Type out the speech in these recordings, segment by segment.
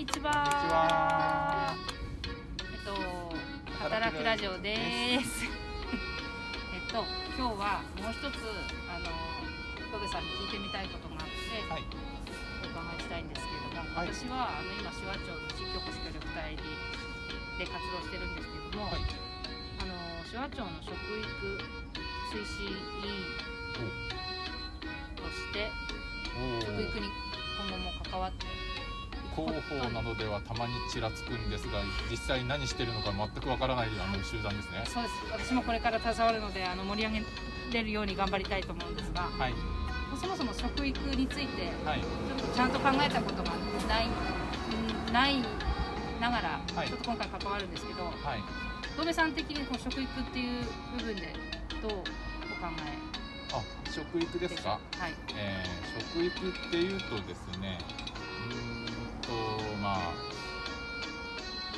にちこんにちは。は。えっと働くラジオです。えっと今日はもう一つあの小部さんに聞いてみたいことがあって、はい。お伺いしたいんですけれども、はい私はあの今手話町の地域おこし協力隊で活動してるんですけども、はい。あの手話町の食育推進委員としてお食育に今後も関わって広報などではたまにちらつくんですが、実際何してるのか全くわからないあの集団ですね。そうです私もこれから携わるのであの盛り上げれるように頑張りたいと思うんですがはい。そもそも食育についてはい。ちょっとちゃんと考えたことがないんないながら、はいちょっと今回関わるんですけどはい。戸部さん的にこう食育っていう部分でどうお考あ、食育えですか？はいえー、食育っていうとですね。うーんと、まあ。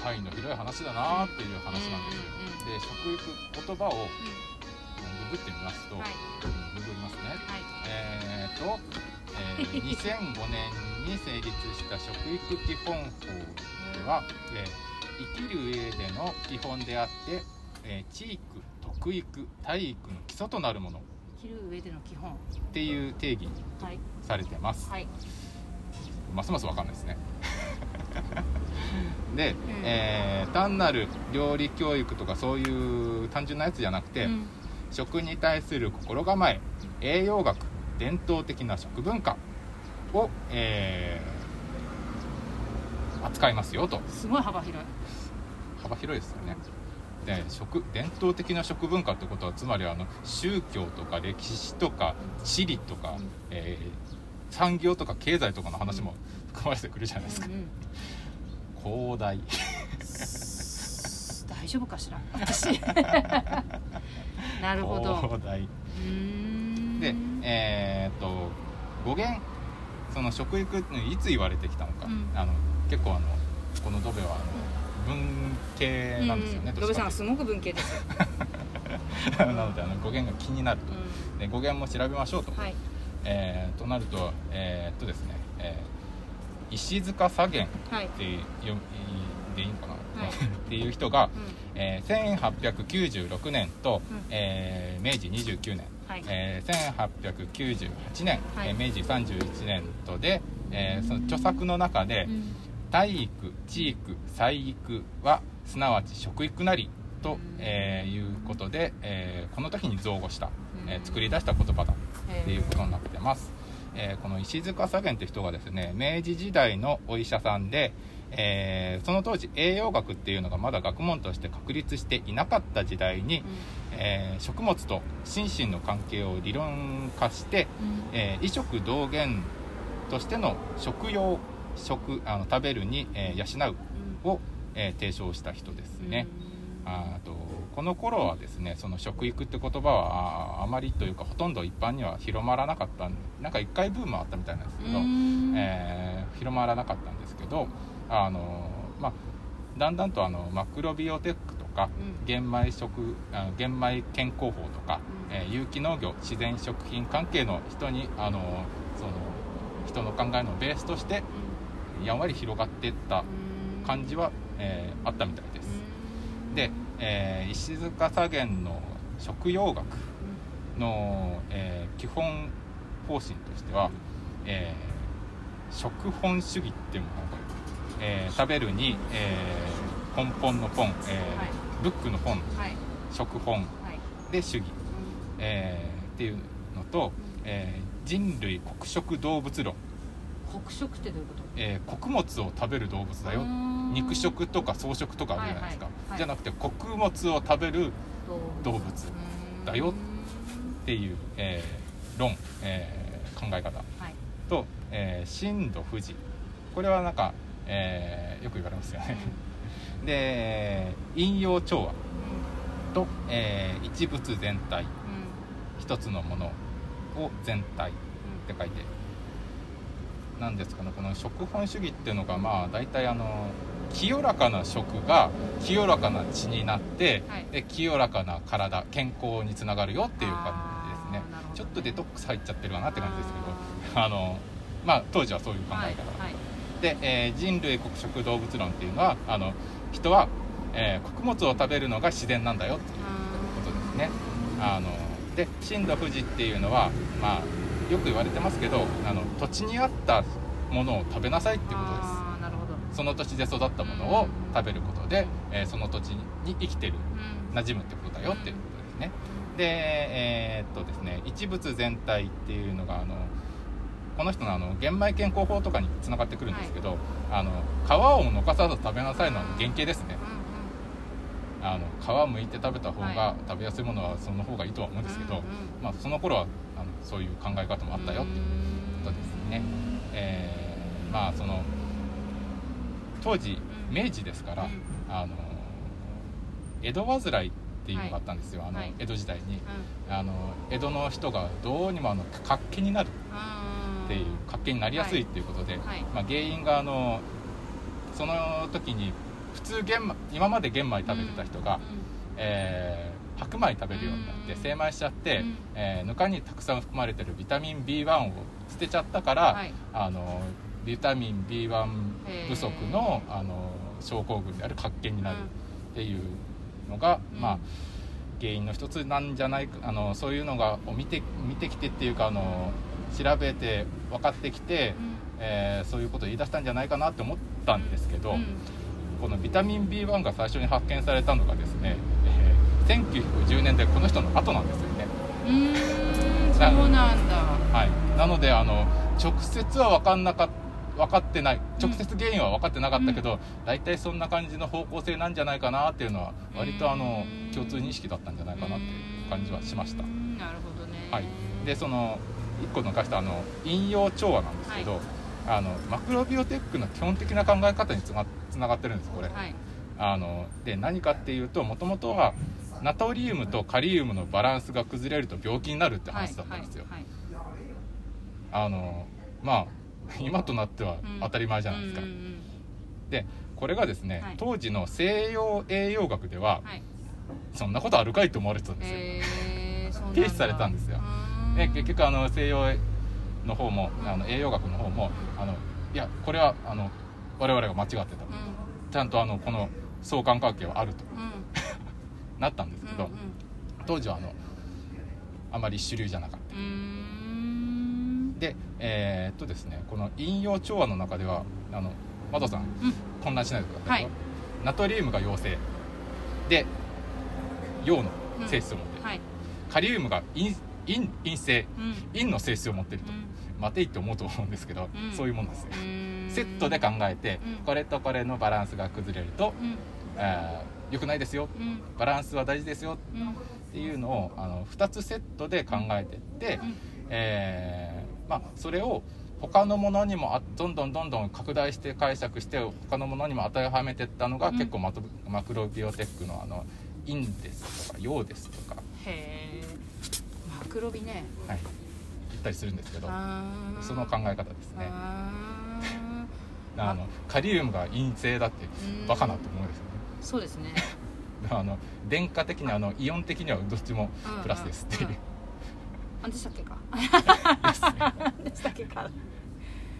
範囲の広い話だなっていう話なんですよ。うんうんうんで、食育言葉をうググってみますと、んはい。ググりますね。はい。えーと、えー 2005年に成立した食育基本法では、えー生きる上での基本であって、えー地域特育体育の基礎となるもの。っ生きる上での基本。ていう定義はい。されてます。はい。ますますわかんないですねで、ん。えー単なる料理教育とかそういう単純なやつじゃなくて、うん。食に対する心構え栄養学伝統的な食文化を、えー扱いますよと。すごい幅広い。幅広いですよね。で食伝統的な食文化ってことはつまりあの宗教とか歴史とか地理とか、うん。えー産業とか経済とかの話も含まれてくるじゃないですか。うんうん広大。大丈夫かしら？私。なるほど。広大。でえーっと語源その食育っていつ言われてきたのか、うん。あの結構あのこのドベはあの文系なんですよね、うん。さんはすごく文系です なのであの語源が気になると。うで語源も調べましょうと、ん、はい。えーとなるとえーっとですね、えー石塚左源はいっていうでいいのかな、はい。っていう人が、うえー1896年と、うん。えー明治29年。んはい。えー1898年、はい。えー明治31年とで、えーその著作の中でうん。体育地育祭育はすなわち食育なりと、うん。えーいうことで、えーこの時に造語した、えーうん作り出した言葉だっていうことになってます、えーこの石塚左源って人がですね明治時代のお医者さんで、えーその当時栄養学っていうのがまだ学問として確立していなかった時代に、えー食物と心身の関係を理論化して、うん。えー衣食同源としての食用食あの食べるに、えー養うを、えー提唱した人ですね、あとこの頃はですねその食育って言葉はああまりというかほとんど一般には広まらなかったなんか一回ブームあったみたいなんですけど、うん。えー広まらなかったんですけどあの、まあ、だんだんとあのマクロビオテックとかうん。玄米食玄米健康法とか、うん。えー有機農業自然食品関係の人にあのその人の考えのベースとしてやんわり広がっていったうん。感じは、えーあったみたいです。で、えー石塚左源の食用学の、えー基本方針としては、えー食本主義っていうものがえー食べるに、えー根本の本、えーはい。ブックの本はい。食本はい。で主義、うえーっていうのと、えー人類黒色動物論、ん黒色ってどういうこと？えー穀物を食べる動物だようん肉食とか草食とかあるじゃないですか、はいはい。はい。じゃなくて穀物を食べる動物うんだよっていう、えー論、えー考え方。はい。と、えー、震度富士。これはなんか、えーよく言われますよね。で引用調和。と、えー一物全体。一つのものを全体って書いて。なんですかね。この食本主義っていうのがまあ大体あの清らかな食が清らかな血になって、はい。で清らかな体健康につながるよっていう感じですね。あーなるほどちょっとデトックス入っちゃってるかなって感じですけど。あのまあ当時はそういう考え方、はいはい。で、えー人類黒色動物論っていうのはあの人は、えー穀物を食べるのが自然なんだよっていうことですね。あので震度富士っていうのはまあよく言われてますけどあの土地に合ったものを食べなさいっていうことですその土地で育ったものを食べることで、えーその土地に生きてるうん。馴染むってことだよっていうことですね。でえーっとですね一物全体っていうのがあのこの人のあの玄米健康法とかにつながってくるんですけど、あの皮を残さず食べなさいのは原型ですね。うんあの皮むいて食べた方はが食べやすいものはその方がいいとは思うんですけど、うんうん。まあ、その頃はあのそういう考え方もあったよっていうことですね、えーまあその当時うん明治ですから、うん。あの江戸患いっていうのがあったんですよ、あのはい。江戸時代に。うん。あの江戸の人がどうにもあの活気になるうんっていう活気になりやすいっていうことで、はい。まあ、原因があのその時に普通玄米今まで玄米食べてた人が、えー白米食べるようになってうん。精米しちゃって、うん。えーぬかにたくさん含まれてるビタミン B1 を捨てちゃったから、はい。あのビタミン B1 不足のあの症候群である活気になるっていうのが、うん。まあ原因の一つなんじゃないかあのそういうのがを見て見てきてっていうかあの調べて分かってきて、えーそういうことを言い出したんじゃないかなって思ったんですけど、うん。このビタミン B1 が最初に発見されたのがですね、えー1910年でこの人の後なんですよね。うーんそうなんだ。はい、なのであの直接は分かんなか分かってない。直接原因は分かってなかったけど、大体そんな感じの方向性なんじゃないかなっていうのは割とあのうん。共通認識だったんじゃないかなっていう感じはしました。う。ん。なるほどね。はい、でその1個抜かしたあの引用調和なんですけど、あのマクロビオテックの基本的な考え方につがつながってるんですこれ。はい。あので何かっていうともともとはナトリウムとカリウムのバランスが崩れると病気になるって話だったんですよ。はい。あのまあ 今となっては当たり前じゃないですか、うんうんうん。でこれがですね、はい。当時の西洋栄養学でははい。そんなことあるかいと思われてたんですよ、えーされたんですよ。で結局あの西洋の方もあの栄養学の方もあのいやこれはあの我々が間違ってたうちゃんとあのこの相関関係はあると。んうん。なったんですけど、うん当時はあのあまり主流じゃなかったでえーっとですねこの引用調和の中ではあのマドさんうん。混乱しないでくださいよ、はい。ナトリウムが陽性。で陽の性質を持ってる、はい。カリウムが陰陰陰性。うん。陰の性質を持ってると、うん。待ていって思うと思うんですけど、うん。そういうもんですよ、うーん。セットで考えて、うん。これとこれのバランスが崩れると、うん。えー良くないですよ。うん。バランスは大事ですよ。うん。っていうのをあの2つセットで考えてって、うん。えーまあ、それを他のものにもあどんどんどんどん拡大して解釈して他のものにも当てはめていったのが、うん。結構マトマクロビオテックのあの陰ですとか陽ですとか、へえマクロビね。はい、言ったりするんですけどその考え方ですね。あのカリウムが陰性だってうん。バカなと思うんですよね。そうですね。あの電化的にあのイオン的にはどっちもプラスですっていう、うんうんあでしたっけか。でしたっけか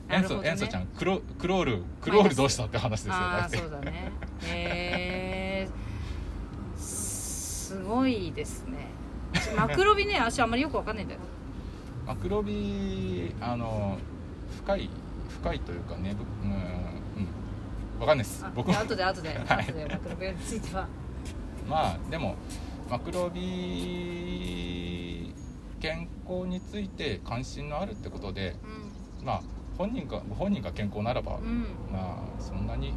塩素塩素ちゃんクロクロールクロールどうしたって話です。よああそうだねへえす。ごいです。ねマクロビね私あんまりよくわかんないんだよマクロビあの深い深いというかねうん、うん、わかんないです。僕も後で後ではい後でマクロビについてはまあでもマクロビ健康について関心のあるってことでまあ本人がご本人が健康ならば、うん。うんまあそんなに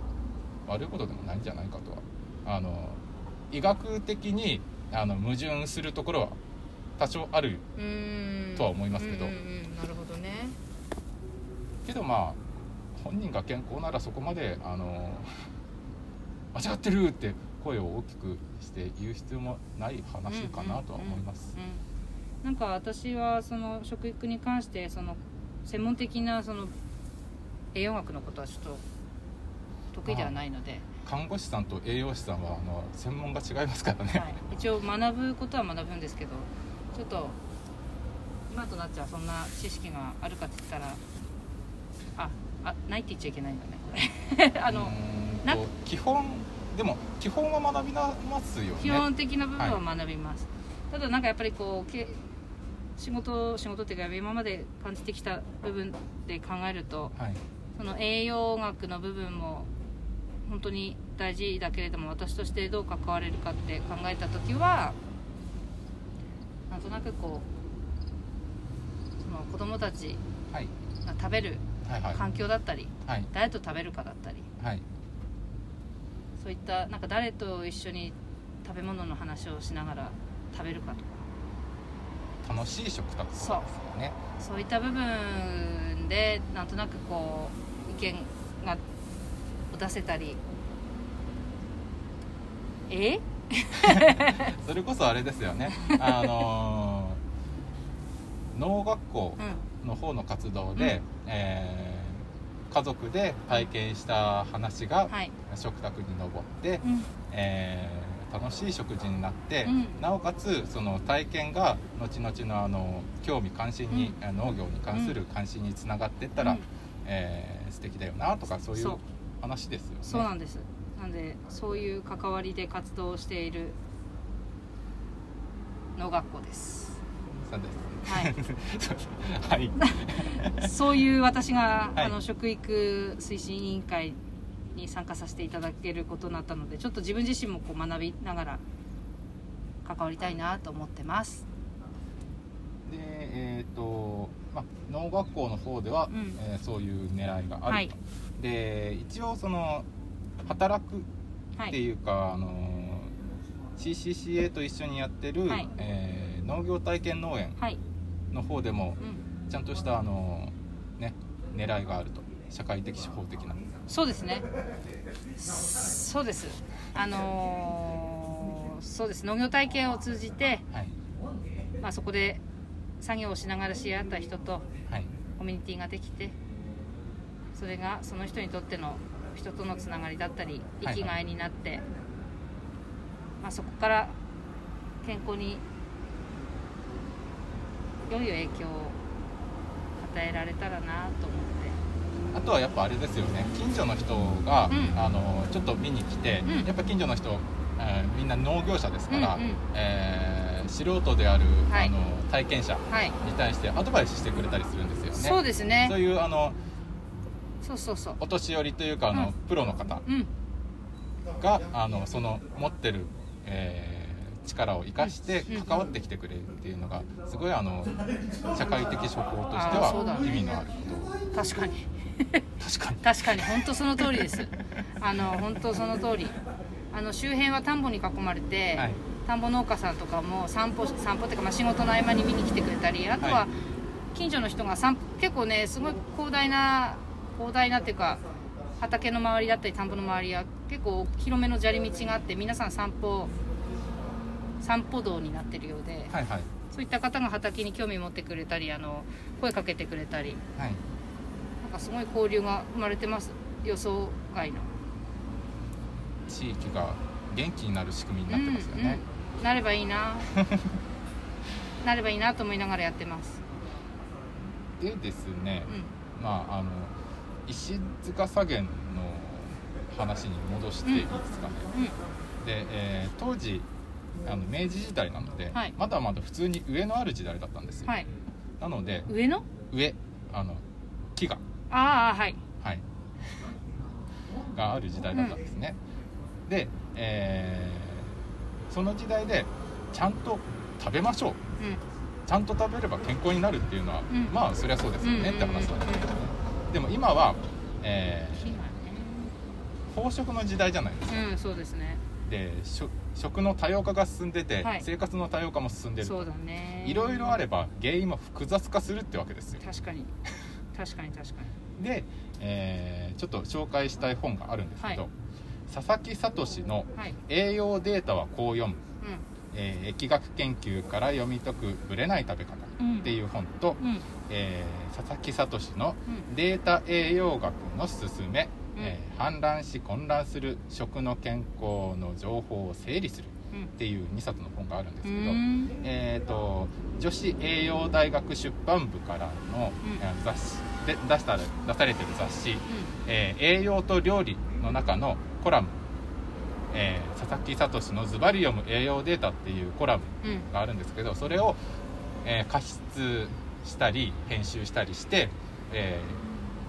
悪いことでもないんじゃないかとは。あの医学的にあの矛盾するところは多少あるとは思いますけど。うんうんうん。なるほどね。けどまあ本人が健康ならそこまであの 間違ってるって声を大きくして言う必要もない話かなとは思います。うん。うんうんなんか私はその食育に関してその専門的なその栄養学のことはちょっと得意ではないので、看護師さんと栄養士さんはあの専門が違いますからね、はい、一応学ぶことは学ぶんですけどちょっと今となっちゃそんな知識があるかって言ったらああないって言っちゃいけないんだねこれ。あの基本でも基本は学びなますよね。基本的な部分は学びます、ただなんかやっぱりこうけ仕事仕事っていうか今まで感じてきた部分で考えるとはい。その栄養学の部分も本当に大事だけれども私としてどう関われるかって考えた時はなんとなくこうその子供たちはい。が食べるはいはい。環境だったり、はい。誰と食べるかだったりはい。そういったなんか誰と一緒に食べ物の話をしながら食べるかとか楽しい食卓ですよね。そう。いった部分でなんとなくこう意見がを出せたり。え？それこそあれですよね。あのー農学校うん。の方の活動で、えー家族で体験した話がはい。食卓に上って、うん。えー楽しい食事になって、うん。なおかつその体験が後々のあの興味関心に、う農業に関する関心につながっていったら、うん。えー素敵だよなとかそういう話ですよね。そうなんです。なんでそういう関わりで活動をしている農学校です。そうです。はい。はい。そういう私が、はい。あの食育推進委員会に参加させていただけることになったのでちょっと自分自身もこう学びながら関わりたいなと思ってます。でえっ、と、まあ、農学校の方では、うん。えーそういう狙いがあると、はい。で一応その働くはい。っていうか、あの CCCA と一緒にやってる、はい。えー農業体験農園はい、の方でもうん、ちゃんとしたあのね狙いがあると。社会的手法的なそうですね。そうです。あのーそうです。農業体験を通じて、はい。まあ、そこで作業をしながら知り合った人とはい。コミュニティができてそれがその人にとっての人とのつながりだったり生きがいになって、まあ、そこから健康に良い影響を与えられたらなと思ってあとはやっぱあれですよね。近所の人が、うん。あのちょっと見に来て、うん。やっぱ近所の人、えーみんな農業者ですから、うんうん。えー素人である、はい。あの体験者はい。に対してアドバイスしてくれたりするんですよね。そうですね。そういうあのそうそうそう。お年寄りというかあの、うん。プロの方うん。があのその持ってる、えー力を生かしてうん。関わってきてくれるっていうのがすごいあの社会的処方としては意味のあること。確かに確かに。確かに本当その通りです。あの本当その通り。あの周辺は田んぼに囲まれて、はい。田んぼ農家さんとかも散歩散歩っていうか、まあ、仕事の合間に見に来てくれたりあとはは近所の人が散結構ねすごい広大な広大なっていうか畑の周りだったり田んぼの周りは結構広めの砂利道があって皆さん散歩散歩道になってるようではいはい。そういった方が畑に興味持ってくれたりあの声かけてくれたり。はいかすごい交流が生まれてます予想外の。地域が元気になる仕組みになってますよね、うんうん。なればいいな。なればいいなと思いながらやってます。でですね、うまああの石塚左源の話に戻していいですかね、んうん。で、えー当時あの明治時代なので、はい。まだまだ普通に上のある時代だったんですよ、はい。なので上の？上あの木がああはい。はい。がある時代だったんですね、で、えーその時代でちゃんと食べましょう。うん。ちゃんと食べれば健康になるっていうのは、うん。まあそりゃそうですよねって話なんですけどね。でも今は、えー飽食の時代じゃないですか。ねうんそうですね。で食食の多様化が進んでて、はい。生活の多様化も進んでるそうだね。いろいろあれば原因も複雑化するってわけですよ。確かに確かに確かに。で、えーちょっと紹介したい本があるんですけど、はい。佐々木聡のはい「栄養データはこう読む」うえー疫学研究から読み解くぶれない食べ方」んっていう本と、うん。えー佐々木聡のうん。データ栄養学のすすめ、うん。えー氾濫し混乱する食の健康の情報を整理する。うんっていう2冊の本があるんですうけど、ん。えー、と女子栄養大学出版部からの、雑誌で出した出されてる雑誌う「えー栄養と料理」の中のコラム、えー佐々木聡の「ズバリ読む栄養データ」っていうコラムんうん。があるんですけどそれを、えー加筆したり編集したりして、え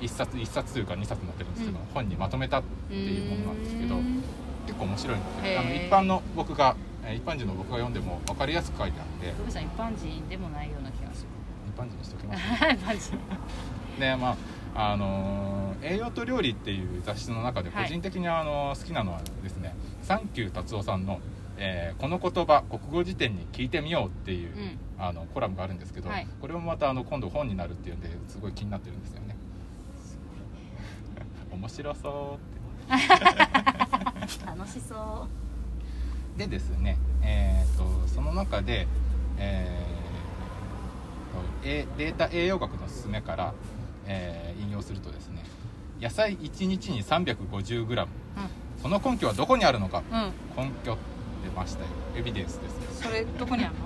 1冊1冊というか2冊になってるんですけど、うん。本にまとめたっていうものなんですけどうん結構面白いんであの一般の僕がえー一般人の僕が読んでも分かりやすく書いてあって。一般人でもないような気がする。一般人にしておきます一般人。でまああのー栄養と料理」っていう雑誌の中で個はい。人的にあの好きなのはですねサンキュー達夫さんの、えーこの言葉国語辞典に聞いてみよう」っていう、うん。あのコラムがあるんですけど、はい。これもまたあの今度本になるっていうんですごい気になってるんですよね。面白そうって でですね、えー、とその中で、えーとえデータ栄養学の勧めから、えー引用するとですね野菜1日に 350g うその根拠はどこにあるのか。うん。うん根拠出ましたよ。エビデンスですよ。それどこにあるの？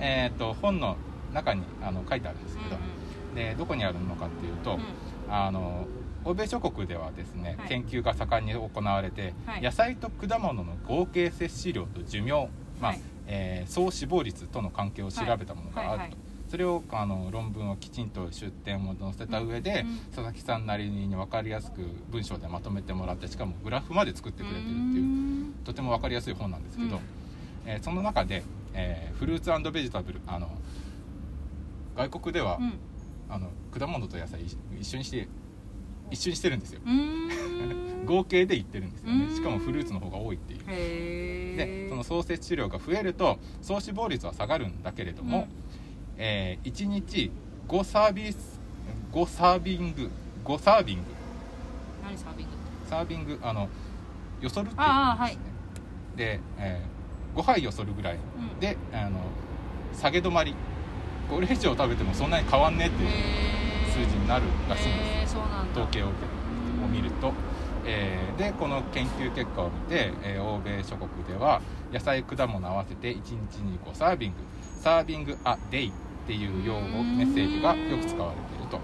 えー、と本の中にあの書いてあるんですけど、うでどこにあるのかっていうと、んうん。あの欧米諸国ではですね、はい。研究が盛んに行われて、はい。野菜と果物の合計摂取量と寿命、まあはい。えー総死亡率との関係を調べたものがあると、はいそれをあの論文をきちんと出典を載せた上で、うん佐々木さんなりに分かりやすく文章でまとめてもらってしかもグラフまで作ってくれてるっていううん。とても分かりやすい本なんですけど、うん。えーその中で、えーフルーツベジタブルあの外国では、うん。あの果物と野菜一一緒にして一緒にしてるんですよ。合計で言ってるんですよね。うん。しかもフルーツの方が多いっていう。でその総摂取量が増えると総死亡率は下がるんだけれども、うん。え1日5サービス5サービング5サービング。何サービング？サービングあのよそるっていうことですね。で、え5杯よそるぐらい。うん。であの下げ止まり。これ以上食べてもそんなに変わんねえっていう数字になるらしいんです。えそうなんだ。統計を見ると、えーでこの研究結果を見て、えー欧米諸国では野菜果物合わせて1日に5サービング。サービングアデイっていう用語メッセージがよく使われていると。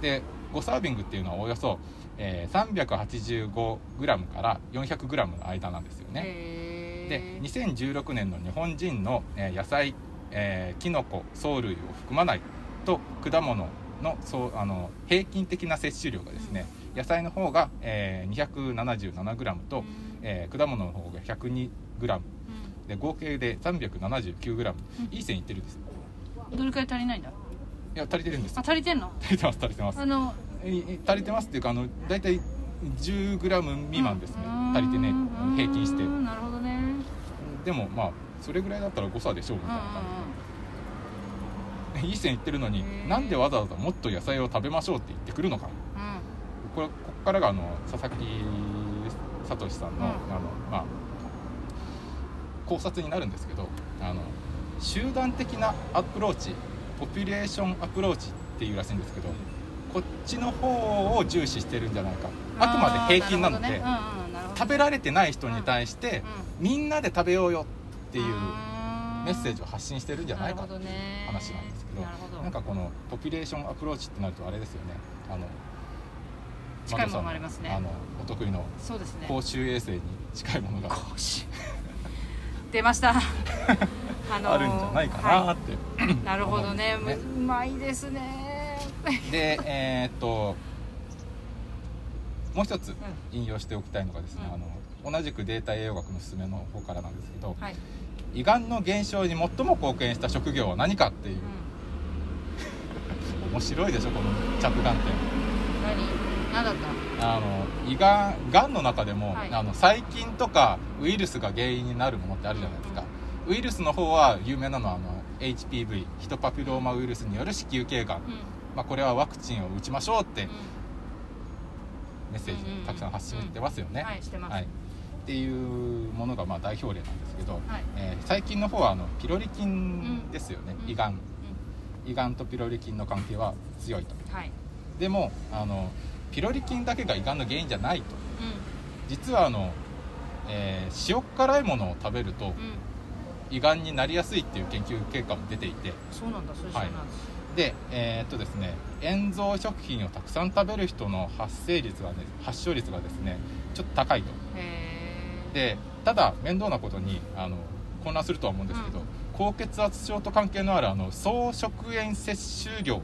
で5サービングっていうのはおよそ、えー 385g から 400g の間なんですよね。でへえ2016年の日本人の、えー野菜、えー、キノコ藻類を含まないと果物のそうあの平均的な摂取量がですね、野菜の方が、えー 277g と、えー果物の方が 102g で合計で 379g いい線いってるんですよ。どれくらい足りないんだ？いや足りてるんです。あ足りてんの？足りてます足りてます。あの足りてますっていうかあの大体 10g 未満ですね、うん。足りてねうん。平均して。なるほどね。うんでもまあそれぐらいだったら誤差でしょうみたいな感じ。でいい線いってるのになんでわざわざもっと野菜を食べましょうって言ってくるのかうんうん。これここからがあの佐々木聡さんの,、うん。あのまあ、考察になるんですけどあの集団的なアプローチポピュレーションアプローチっていうらしいんですけどこっちの方を重視してるんじゃないか。あくまで平均なので食べられてない人に対してうみんなで食べようよっていうメッセージを発信してるんじゃないかなるほどね。話なんですけどど。なんかこのポピュレーションアプローチってなるとあれですよね。あの近いものがありますね。あのお得意の公衆衛生に近いものが公衆。出ました。あのーあるんじゃないかなはって、い。なるほどね。思うんですううまいですね。でえーっともう一つ引用しておきたいのがですね、うん。あの同じくデータ栄養学の勧めの方からなんですけど、はい、胃がんの減少に最も貢献した職業は何かっていう。う面白いでしょこの着眼点。ん、何？何だった？あの胃がんがんの中でも、はい。あの細菌とかウイルスが原因になるものってあるじゃないですか、ウイルスの方は有名なのはあの HPV ヒトパピローマウイルスによる子宮頸がん、うん。まあ、これはワクチンを打ちましょうってうん。メッセージうんうんうん。たくさん発信してますよね、はいしてます、はいっていうものがまあ代表例なんですけど、はい。えー最近の方はあのピロリ菌ですよね、うん胃がん。胃がんとピロリ菌の関係は強いと。うんはい。でもあのピロリ菌だけが胃がんの原因じゃないと。う実はあの、えー塩辛いものを食べるとんうん。胃がんになりやすいっていう研究結果も出ていて。そうなんだそれ知らないです、でえーっとですね塩蔵食品をたくさん食べる人の発生率がね発症率がですねちょっと高いとでただ面倒なことにあの混乱するとは思うんですけど、うん。高血圧症と関係のあるあの総食塩摂取量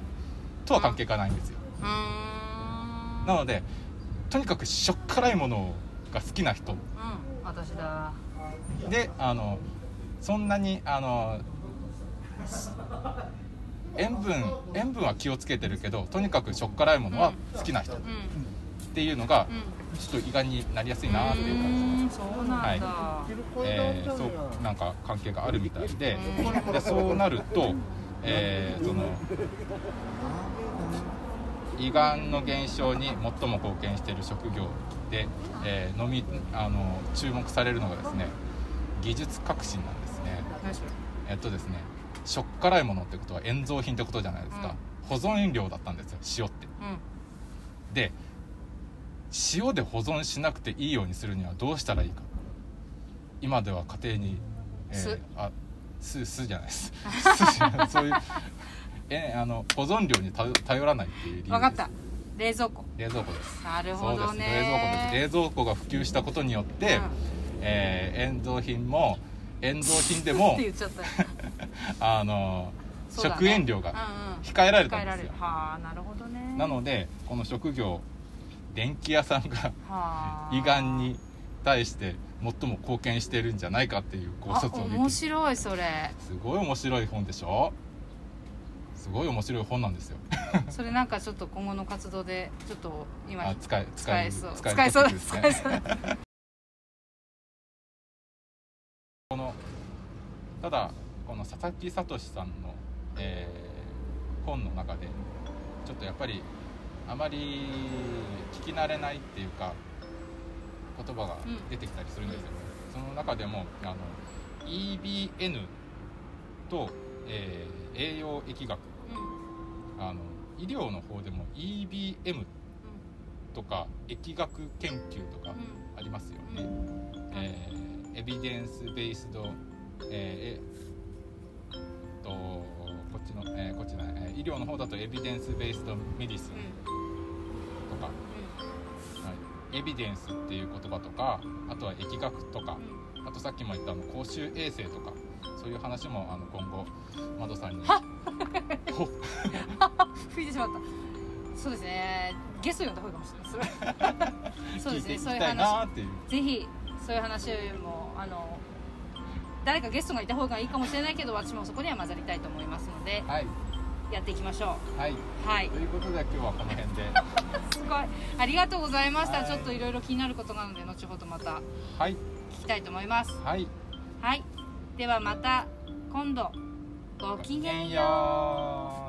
とは関係がないんですよ、うーん。なのでとにかくしょっ辛いものが好きな人。うん私だ。であのそんなにあの塩分塩分は気をつけてるけどとにかくしょっ辛いものは好きな人。っうん。ていうのがうん。ちょっと意外になりやすいなっていう感じそうなんだ、えーそうなんか関係があるみたいで。うんでそうなると、えーその胃がんの減少に最も貢献している職業で、えー飲みあの注目されるのがですね技術革新なんですね。えっとですねしょっ辛いものってことは塩蔵品ってことじゃないですか、保存料だったんですよ塩って。うん。で塩で保存しなくていいようにするにはどうしたらいいか。今では家庭に、えー酢あ酢酢じゃないです。そういうえあの保存料に頼頼らないっていう理由分かった。冷蔵庫。冷蔵庫です。なるそうです。ほどね冷蔵庫です。冷蔵庫が普及したことによって、えー塩蔵品も塩蔵品でうん、も あのね。食塩量がうんうん。控えられたんですよ。る。はあなるほどね。なのでこの職業電気屋さんがはあ。胃がんに対して最も貢献してるんじゃないかっていう考あ察を面白いそれ。すごい面白い本でしょ？すごい面白い本なんですよ。それなんかちょっと今後の活動でちょっと今あ使え使えそう。使使えそう使ですね。えそうこのただこの佐々木聡さんの、えー本の中でちょっとやっぱりあまり聞き慣れないっていうか言葉が出てきたりするんですよ、その中でもあの EBN と、えー栄養疫学。うん。あの医療の方でも EBM とか疫学研究とかありますよね、えーエビデンス・ベースド、えーっちの、えーこっちの、えー医療の方だとエビデンス・ベースド・メディスンとか、はい。エビデンスっていう言葉とかあとは疫学とか。あとさっきも言ったあの公衆衛生とか。そういう話もあの今後マドさんに。吹いてしまった。そうですね。ゲスト呼んだ方がい。いかもしれないそうですねそういう話。ぜひそういう話もあの誰かゲストがいた方がいいかもしれないけど私もそこには混ざりたいと思いますのではい。やっていきましょはい、うはい。ということで今日はこの辺で。すごい。ありがとうございました、はい。ちょっといろいろ気になることがあるので後ほどまたはい。聞きたいと思います。はい。はい。ではまた今度。ごきげんよう